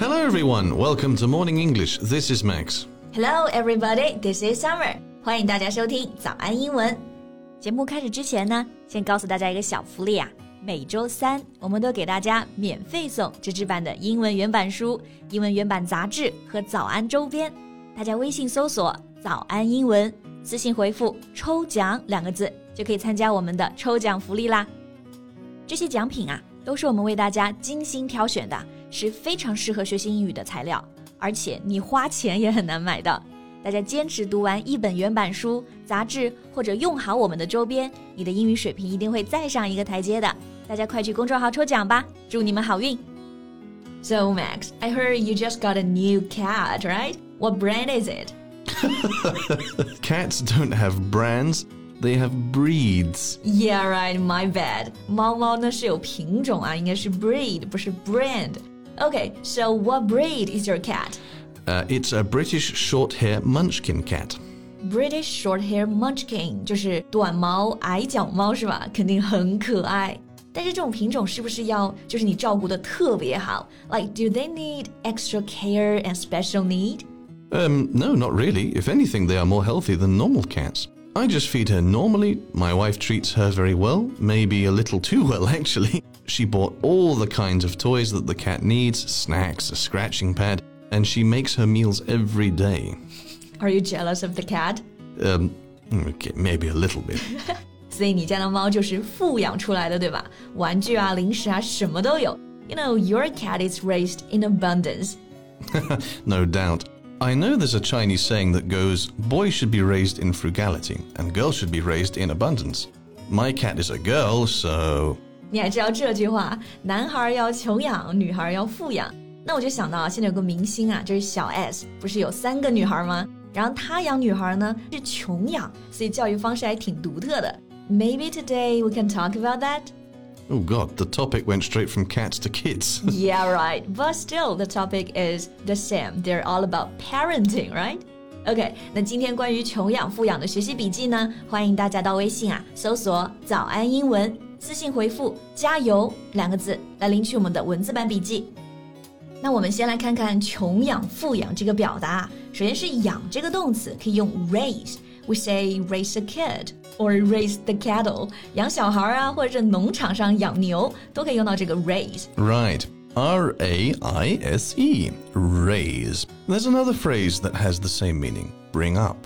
Hello, everyone. Welcome to Morning English. This is Max. Hello, everybody. This is Summer. 欢迎大家收听早安英文。节目开始之前呢，先告诉大家一个小福利啊！每周三我们都给大家免费送纸质版的英文原版书、英文原版杂志和早安周边。大家微信搜索“早安英文”，私信回复“抽奖”两个字，就可以参加我们的抽奖福利啦。这些奖品啊，都是我们为大家精心挑选的。是非常适合学习英语的材料，而且你花钱也很难买的。大家坚持读完一本原版书、杂志，或者用好我们的周边，你的英语水平一定会再上一个台阶的。大家快去公众号抽奖吧，祝你们好运！So Max, I heard you just got a new cat, right? What brand is it? Cats don't have brands. They have breeds. Yeah, right. My bad. 猫猫呢是有品种啊，应该是 breed，不是 brand。 Okay, so what breed is your cat? Uh, it's a British short-hair Munchkin cat. British short-hair Munchkin 就是短毛矮脚猫是吧？肯定很可爱。但是这种品种是不是要就是你照顾的特别好？Like, do they need extra care and special need? Um, no, not really. If anything, they are more healthy than normal cats. I just feed her normally. My wife treats her very well, maybe a little too well, actually. She bought all the kinds of toys that the cat needs snacks, a scratching pad, and she makes her meals every day. Are you jealous of the cat? Um, okay, maybe a little bit. 所以你家的猫就是富养出来的，对吧？玩具啊、零食啊，什么都有。You know, your cat is raised in abundance. no doubt. I know there's a Chinese saying that goes, boys should be raised in frugality and girls should be raised in abundance. My cat is a girl, so 你还知道这句话？男孩要穷养，女孩要富养。那我就想到啊，现在有个明星啊，就是小 S，不是有三个女孩吗？然后他养女孩呢是穷养，所以教育方式还挺独特的。Maybe today we can talk about that. Oh god, the topic went straight from cats to kids. yeah, right. But still, the topic is the same. They're all about parenting, right? OK，那今天关于穷养富养的学习笔记呢，欢迎大家到微信啊搜索“早安英文”。私信回复“加油”两个字来领取我们的文字版笔记。那我们先来看看“穷养富养”这个表达。首先是“养”这个动词可以用 raise。 We say raise a kid or raise the cattle。养小孩啊，或者是农场上养牛，都可以用到这个 raise。Right. R A I S E. Raise. There's another phrase that has the same meaning bring up.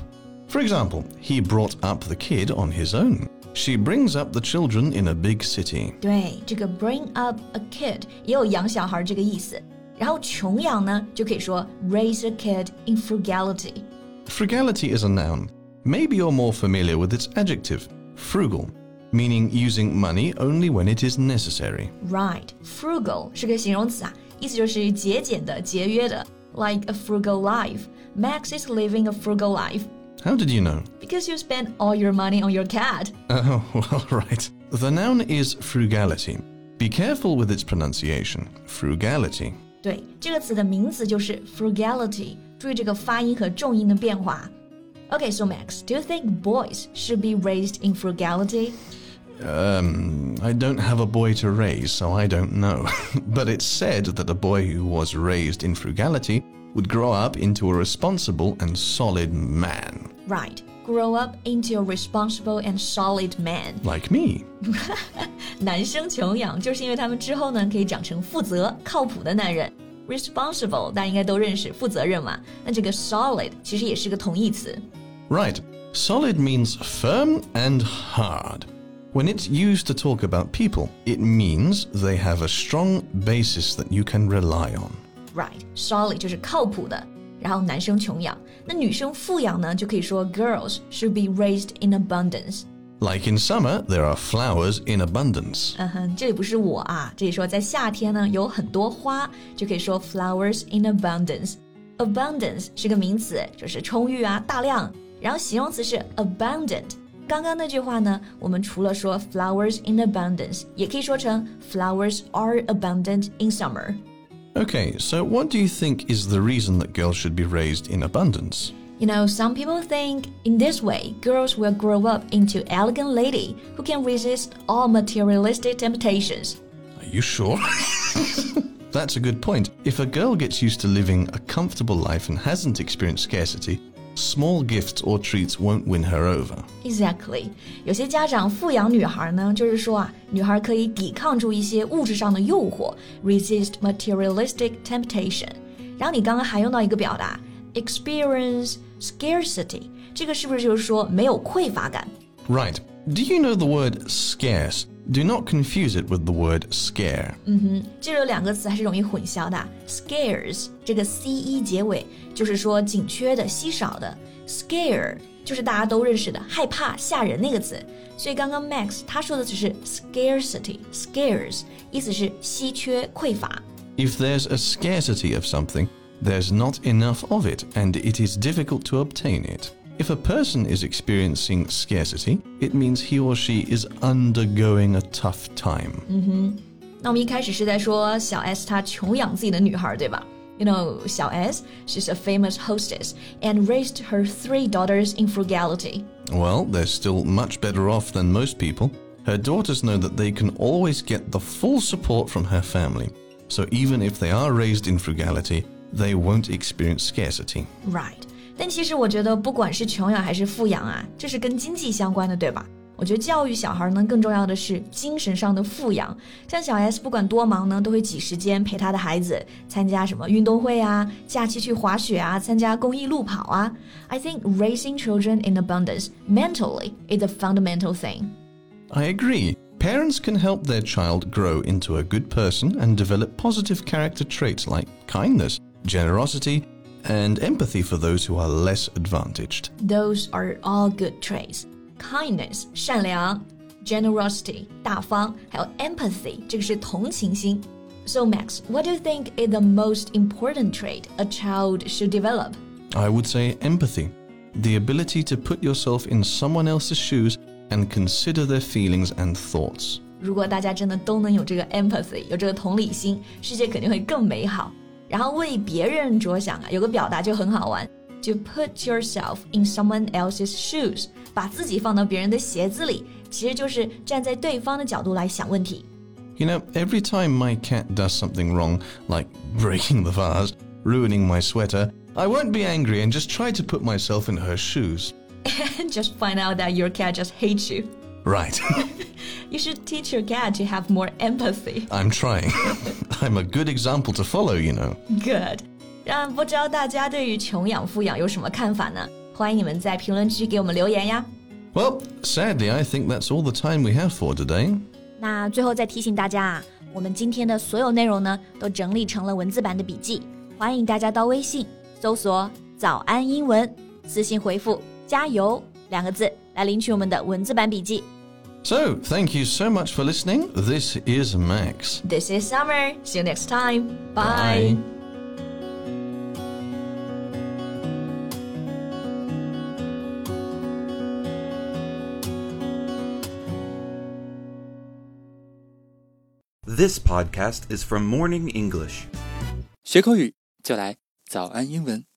For example, he brought up the kid on his own. She brings up the children in a big city. 对，这个 bring up a kid 也有养小孩这个意思。然后穷养呢，就可以说 raise a kid in frugality. Frugality is a noun. Maybe you're more familiar with its adjective, frugal, meaning using money only when it is necessary. Right, frugal 是个形容词啊，意思就是节俭的、节约的，like a frugal life. Max is living a frugal life. How did you know? Because you spent all your money on your cat. Oh, well, right. The noun is frugality. Be careful with its pronunciation. Frugality. 对，这个词的名词就是 frugality。注意这个发音和重音的变化。 Okay, so Max, do you think boys should be raised in frugality? Um, I don't have a boy to raise, so I don't know. but it's said that a boy who was raised in frugality would grow up into a responsible and solid man. Right. Grow up into a responsible and solid man. Like me. 男生穷养就是因为他们之后呢可以长成负责、靠谱的男人。 Responsible 大家应该都认识，负责任嘛。那这个 solid 其实也是个同义词。Right. Solid means firm and hard. When it's used to talk about people, it means they have a strong basis that you can rely on. Right, solid 就是靠谱的。然后男生穷养，那女生富养呢，就可以说 girls should be raised in abundance。 Like in summer, there are flowers in abundance. 嗯哼，这里不是我啊，这里说在夏天呢有很多花，就可以说 flowers in abundance。Abundance 是个名词，就是充裕啊、大量。然后形容词是 abundant。刚刚那句话呢，我们除了说 flowers in abundance，也可以说成 flowers are abundant in summer。Okay, so what do you think is the reason that girls should be raised in abundance? You know, some people think in this way, girls will grow up into elegant lady who can resist all materialistic temptations. Are you sure? That's a good point. If a girl gets used to living a comfortable life and hasn't experienced scarcity, small gifts or treats won't win her over. Exactly，有些家长富养女孩呢，就是说啊，女孩可以抵抗住一些物质上的诱惑，resist materialistic temptation。然后你刚刚还用到一个表达 ，experience scarcity，这个是不是就是说没有匮乏感？ Right. Do you know the word scarce? Do not confuse it with the word scare. 这里有两个词还是容易混淆的，scarce 这个 c e 结尾就是说紧缺的、稀少的，scare 就是大家都认识的害怕、吓人那个词。所以刚刚 Max 他说的只是 scarcity，scarce 意思是稀缺、匮乏。 If there's a scarcity of something, there's not enough of it and it is difficult to obtain it. If a person is experiencing scarcity, it means he or she is undergoing a tough time. 那我们一开始是在说小 S 她穷养自己的女孩，对吧？You know, 小 S, she's a famous hostess and raised her three daughters in frugality. Well, they're still much better off than most people. Her daughters know that they can always get the full support from her family. So even if they are raised in frugality, they won't experience scarcity. Right. 但其实我觉得，不管是穷养还是富养啊，这是跟经济相关的，对吧？我觉得教育小孩呢，更重要的是精神上的富养。像小 S 不管多忙呢，都会挤时间陪他的孩子参加什么运动会啊，假期去滑雪啊，参加公益路跑啊。I think raising children in abundance mentally is a fundamental thing. I agree. Parents can help their child grow into a good person and develop positive character traits like kindness, generosity, and empathy for those who are less advantaged. Those are all good traits. Kindness 善良，generosity 大方，还有 empathy 这个是同情心。So Max, what do you think is the most important trait a child should develop? I would say empathy, the ability to put yourself in someone else's shoes and consider their feelings and thoughts. 如果大家真的都能有这个 empathy，有这个同理心，世界肯定会更美好。 然后为别人着想啊，有个表达就很好玩，to put yourself in someone else's shoes，把自己放到别人的鞋子里，其实就是站在对方的角度来想问题。 You know, every time my cat does something wrong, like breaking the vase, ruining my sweater, I won't be angry and just try to put myself in her shoes. just find out that your cat just hates you. Right. You should teach your cat to have more empathy. I'm trying. I'm a good example to follow, you know. Good. 让不知道大家对于穷养富养有什么看法呢？欢迎你们在评论区给我们留言呀。 Well, sadly, I think that's all the time we have for today. 那最后再提醒大家啊，我们今天的所有内容呢，都整理成了文字版的笔记，欢迎大家到微信搜索“早安英文”，私信回复“加油”两个字来领取我们的文字版笔记。 So, thank you so much for listening. This is Max. This is Summer. See you next time. Bye. This podcast is from Morning English. 学口语就来早安英文。